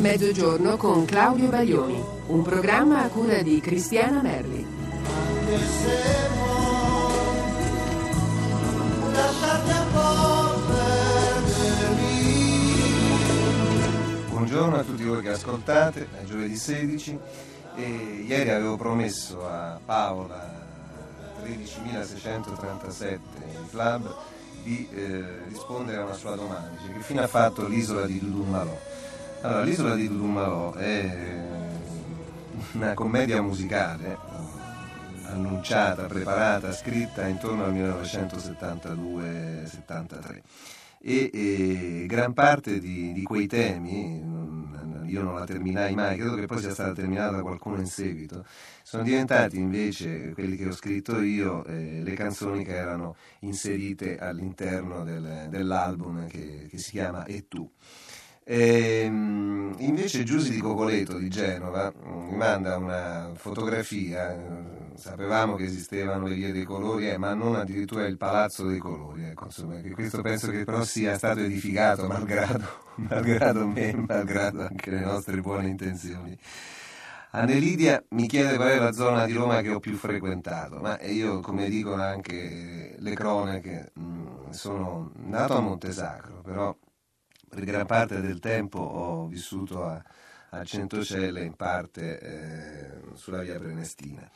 Mezzogiorno con Claudio Baglioni, un programma a cura di Cristiana Merli. Buongiorno a tutti voi che ascoltate, è giovedì 16 e ieri avevo promesso a Paola 13.637 in club di eh, rispondere a una sua domanda, che fine ha fatto l'isola di Dudummalò? Allora, l'isola di Dudummalò è una commedia musicale annunciata, preparata, scritta intorno al 1972-73 e, e, gran parte di, di quei temi, io non la terminai mai, credo che poi sia stata terminata da qualcuno in seguito, sono diventati invece quelli che ho scritto io, eh, le canzoni che erano inserite all'interno del, dell'album che, che, si chiama E tu. E, ehm, invece Giusy di Cocoleto di Genova mm, mi manda una fotografia, sapevamo che esistevano le vie dei colori, eh, ma non addirittura il palazzo dei colori. Ecco, insomma, questo penso che però sia stato edificato malgrado, malgrado me, malgrado anche le nostre buone intenzioni. Annelidia mi chiede qual è la zona di Roma che ho più frequentato, ma io, come dicono anche le cronache, mm, sono nato a Montesacro, però per gran parte del tempo ho vissuto a, a Centocelle, in parte eh, sulla via Prenestina.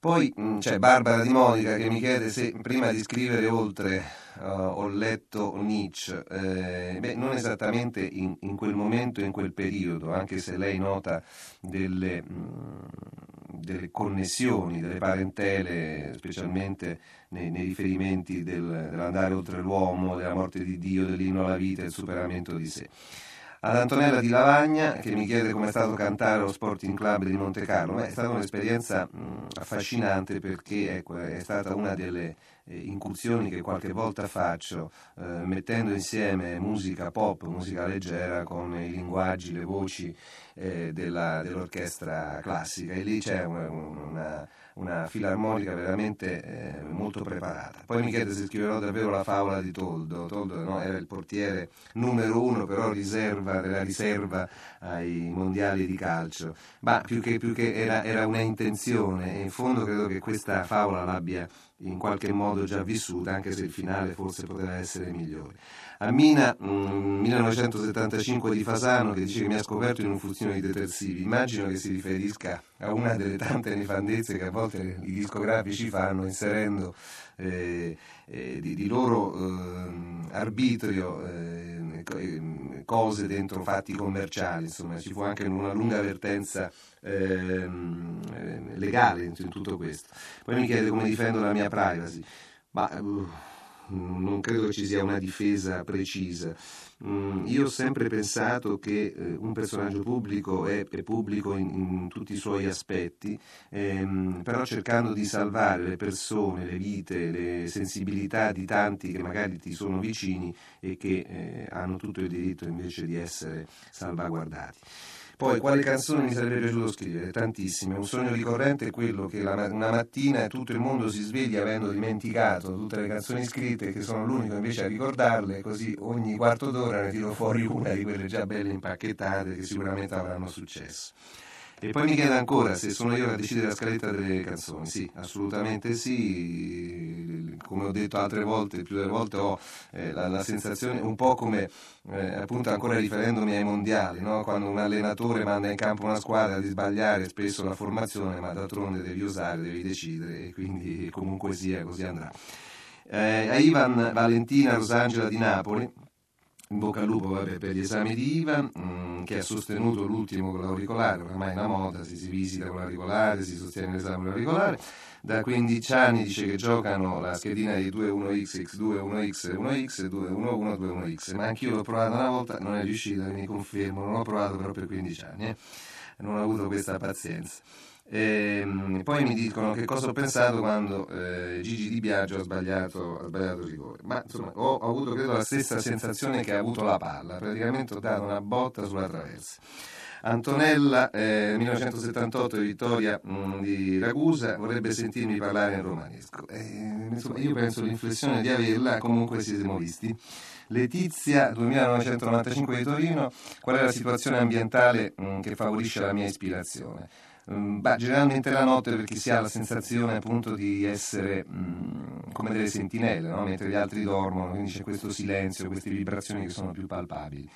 Poi c'è Barbara Di Monica che mi chiede se prima di scrivere oltre uh, ho letto Nietzsche, eh, beh, non esattamente in, in, quel momento, in quel periodo, anche se lei nota delle, mh, delle connessioni, delle parentele, specialmente nei, nei riferimenti del, dell'andare oltre l'uomo, della morte di Dio, dell'inno alla vita e del superamento di sé ad Antonella di Lavagna che mi chiede come è stato cantare allo Sporting Club di Monte Carlo. Beh, è stata un'esperienza mh, affascinante perché ecco, è stata una delle eh, incursioni che qualche volta faccio eh, mettendo insieme musica pop, musica leggera con i linguaggi, le voci eh, della, dell'orchestra classica e lì c'è una, una una filarmonica veramente eh, molto preparata. Poi mi chiede se scriverò davvero la favola di Toldo. Toldo no, era il portiere numero uno, però riserva, della riserva ai mondiali di calcio. Ma più che, più che era, era una intenzione e in fondo credo che questa favola l'abbia in qualche modo già vissuta, anche se il finale forse poteva essere migliore. A Mina, mm, 1975 di Fasano, che dice che mi ha scoperto in un fuzzino di detersivi. Immagino che si riferisca a una delle tante nefandezze che a volte i discografici fanno, inserendo eh, eh, di, di, loro eh, arbitrio eh, eh, cose dentro fatti commerciali. Insomma, ci fu anche una lunga avvertenza ehm, eh, legale in, in, tutto questo. Poi mi chiede come difendo la mia privacy. Ma, uh, non credo ci sia una difesa precisa. Mm, io ho sempre pensato che eh, un personaggio pubblico è, è pubblico in, in, tutti i suoi aspetti, ehm, però cercando di salvare le persone, le vite, le sensibilità di tanti che magari ti sono vicini e che eh, hanno tutto il diritto invece di essere salvaguardati. Poi, quale canzone mi sarebbe piaciuto scrivere? Tantissime. Un sogno ricorrente è quello che la, una mattina tutto il mondo si sveglia avendo dimenticato tutte le canzoni scritte, che sono l'unico invece a ricordarle, così ogni quarto d'ora ne tiro fuori una di quelle già belle impacchettate che sicuramente avranno successo. E poi mi chiede ancora se sono io a decidere la scaletta delle canzoni. Sì, assolutamente sì. Come ho detto altre volte, più delle volte ho eh, la, la, sensazione, un po' come eh, appunto ancora riferendomi ai mondiali, no? quando un allenatore manda in campo una squadra di sbagliare spesso la formazione, ma d'altronde devi usare, devi decidere e quindi comunque sia così andrà. Eh, a Ivan Valentina Rosangela di Napoli in bocca al lupo vabbè, per gli esami di IVA, mh, mm, che ha sostenuto l'ultimo con l'auricolare, ormai è una moda, si, si visita con l'auricolare, si sostiene l'esame con l'auricolare. Da 15 anni dice che giocano la schedina di 2-1X, X2, 1X, 1X, 2-1-1, 2-1X, ma anch'io l'ho provata una volta, non è riuscita, mi confermo, non l'ho provato però per 15 anni, eh. non ho avuto questa pazienza. E, ehm, poi mi dicono che cosa ho pensato quando eh, Gigi Di Biagio ha sbagliato, ha sbagliato il rigore. Ma insomma, ho, ho, avuto credo la stessa sensazione che ha avuto la palla, praticamente ho dato una botta sulla traversa. Antonella, eh, 1978, Vittoria mm, di Ragusa, vorrebbe sentirmi parlare in romanesco. Eh, insomma, io penso l'inflessione di averla, comunque siamo visti. Letizia, 2995 di Torino, qual è la situazione ambientale mh, mm, che favorisce la mia ispirazione? Mm, bah, generalmente la notte perché si ha la sensazione appunto di essere mh, come delle sentinelle, no? mentre gli altri dormono, quindi c'è questo silenzio, queste vibrazioni che sono più palpabili.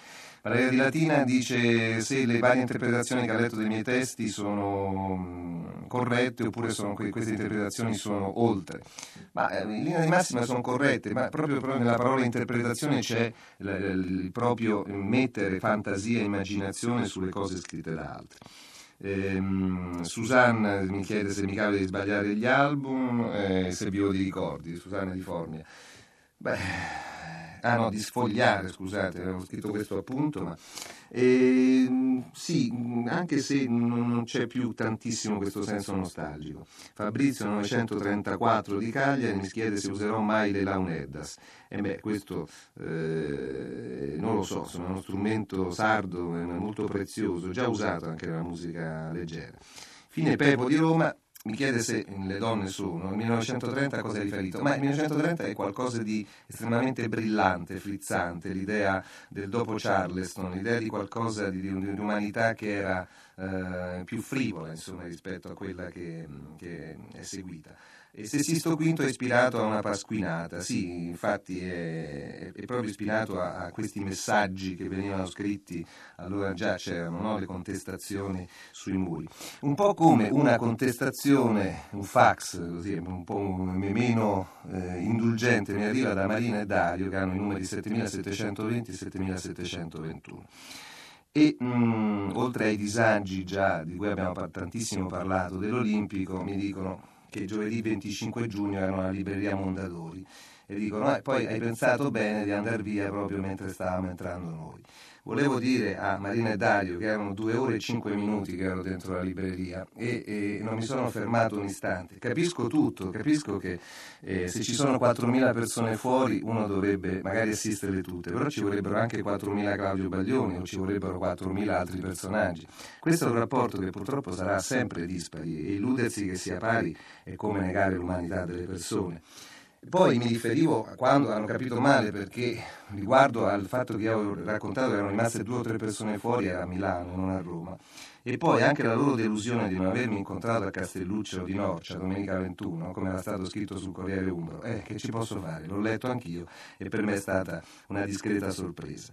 Valeria di Latina dice se le varie interpretazioni che ha letto dei miei testi sono mh, corrette oppure sono, queste interpretazioni sono oltre. Ma eh, in linea di massima sono corrette, ma proprio, proprio nella parola interpretazione c'è l- l- il proprio mettere fantasia e immaginazione sulle cose scritte da altri. Ehm, Susanna mi chiede se mi capita di sbagliare gli album, eh, se vi ho di ricordi, Susanna di Formia. Beh, ah no, di sfogliare, scusate, avevo scritto questo appunto, ma e, ehm, sì, anche se non c'è più tantissimo questo senso nostalgico. Fabrizio 934 di Cagliari mi chiede se userò mai le Launeddas. E beh, questo eh, non lo so, sono uno strumento sardo molto prezioso, già usato anche nella musica leggera. Fine Pepo di Roma, mi chiede se le donne sono, il 1930 a cosa è riferito? Ma il 1930 è qualcosa di estremamente brillante, frizzante, l'idea del dopo Charleston, l'idea di qualcosa di, di, un'umanità che era eh, più frivola insomma, rispetto a quella che, che è seguita. E se Sisto V è ispirato a una pasquinata, sì, infatti è, è proprio ispirato a, a, questi messaggi che venivano scritti, allora già c'erano no, le contestazioni sui muri. Un po' come una contestazione, un fax, così, un po' meno eh, indulgente, mi arriva da Marina e Dario, che hanno i numeri 7720 e 7721. E mh, mm, oltre ai disagi già di cui abbiamo tantissimo parlato dell'Olimpico, mi dicono che giovedì 25 giugno erano alla libreria Mondadori e dicono eh, poi hai pensato bene di andare via proprio mentre stavamo entrando noi. Volevo dire a Marina e Dario che erano due ore e cinque minuti che ero dentro la libreria e, e non mi sono fermato un istante. Capisco tutto, capisco che eh, se ci sono 4.000 persone fuori uno dovrebbe magari assisterle tutte, però ci vorrebbero anche 4.000 Claudio Baglioni o ci vorrebbero 4.000 altri personaggi. Questo è un rapporto che purtroppo sarà sempre dispari e illudersi che sia pari è come negare l'umanità delle persone. Poi mi riferivo a quando hanno capito male perché riguardo al fatto che avevo raccontato che erano rimaste due o tre persone fuori a Milano, non a Roma. E poi anche la loro delusione di non avermi incontrato a Castelluccio di Norcia domenica 21, come era stato scritto sul Corriere Umbro. Eh, che ci posso fare? L'ho letto anch'io e per me è stata una discreta sorpresa.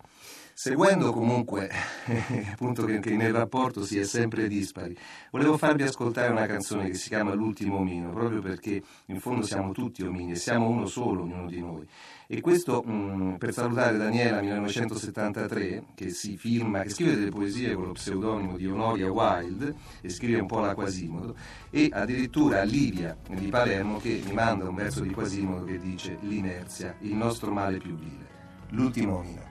Seguendo comunque appunto che, che, nel rapporto si è sempre dispari, volevo farvi ascoltare una canzone che si chiama L'ultimo omino, proprio perché in fondo siamo tutti omini e siamo uno solo, ognuno di noi. E questo mh, mm, per salutare Daniela 1973, che si firma, che scrive delle poesie con lo pseudonimo di Honoria Wild e scrive un po' la Quasimodo, e addirittura Livia di Palermo che mi manda un verso di Quasimodo che dice L'inerzia, il nostro male più vile. L'ultimo omino.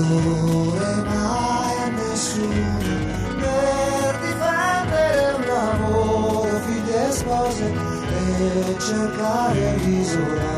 valore mai nessuno per difendere un lavoro figli e spose e cercare l'isola? della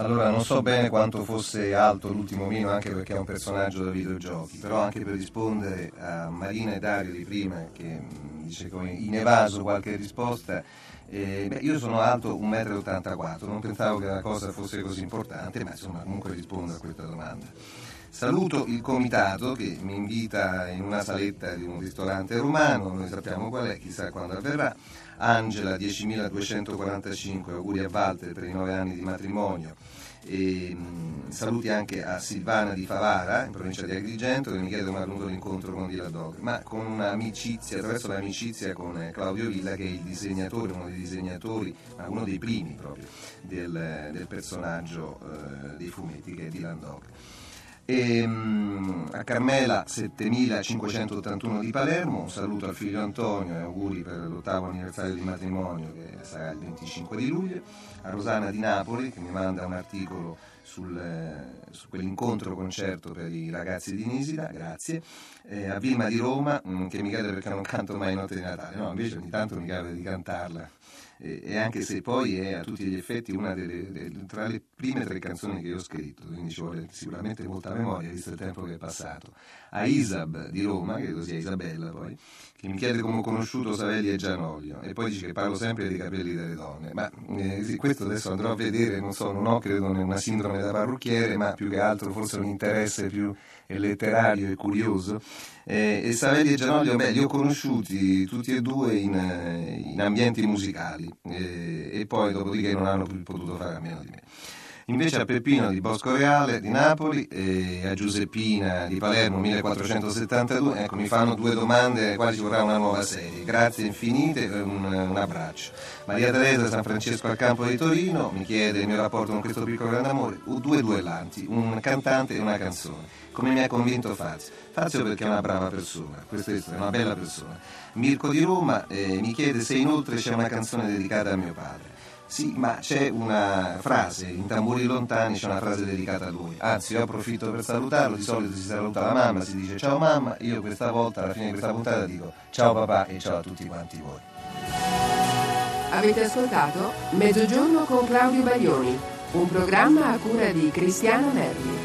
Allora, non so bene quanto fosse alto l'ultimo mino, anche perché è un personaggio da videogiochi, però anche per rispondere a Marina e Dario di prima, che mh, dice come inevaso qualche risposta, eh, beh, io sono alto 1,84 m, non pensavo che la cosa fosse così importante, ma insomma comunque rispondo a questa domanda. Saluto il comitato che mi invita in una saletta di un ristorante romano, noi sappiamo qual è, chissà quando avverrà. Angela 10.245, auguri a Walter per i nove anni di matrimonio. E, mh, saluti anche a Silvana di Favara, in provincia di Agrigento, che mi chiede come è venuto l'incontro con Dilla Dog, ma con un'amicizia, attraverso l'amicizia con eh, Claudio Villa, che è il disegnatore, uno dei disegnatori, ma uno dei primi proprio, del, del personaggio eh, dei fumetti, che è Dylan Dog. E, mm, a Carmela 7581 di Palermo, un saluto al figlio Antonio e auguri per l'ottavo anniversario di matrimonio che sarà il 25 di luglio, a Rosana di Napoli che mi manda un articolo sul, eh, su quell'incontro concerto per i ragazzi di Nisida, grazie, Eh, a Vilma di Roma mm, che mi chiede perché non canto mai Notte di Natale, no invece ogni tanto mi capita di cantarla e anche se poi è a tutti gli effetti una delle, delle- tra le prime tre canzoni che io ho scritto, quindi ci vuole sicuramente molta memoria visto il tempo che è passato. A Isab di Roma, credo sia Isabella poi, che mi chiede come ho conosciuto Savelli e Gianoglio e poi dice che parlo sempre dei capelli delle donne, ma eh, sì, questo adesso andrò a vedere, non so, non ho credo una sindrome da parrucchiere, ma più che altro forse un interesse più letterario e curioso. E Savelli e Gianoglio, beh, li ho conosciuti tutti e due in, eh, in ambienti musicali eh, e poi dopodiché non hanno più potuto fare a meno di me. Invece a Peppino di Bosco Reale di Napoli e a Giuseppina di Palermo 1472, ecco, mi fanno due domande alle quali ci vorrà una nuova serie. Grazie infinite e un, un abbraccio. Maria Teresa San Francesco al Campo di Torino mi chiede il mio rapporto con questo piccolo grande amore. Due duellanti, un cantante e una canzone. Come mi ha convinto Fazio? Fazio perché è una brava persona, questo è una bella persona. Mirko di Roma eh, mi chiede se inoltre c'è una canzone dedicata a mio padre. Sì, ma c'è una frase, in tamburi lontani c'è una frase dedicata a lui. Anzi, io approfitto per salutarlo, di solito si saluta la mamma, si dice ciao mamma, io questa volta alla fine di questa puntata dico ciao papà e ciao a tutti quanti voi. Avete ascoltato Mezzogiorno con Claudio Baglioni, un programma a cura di Cristiano Nervi.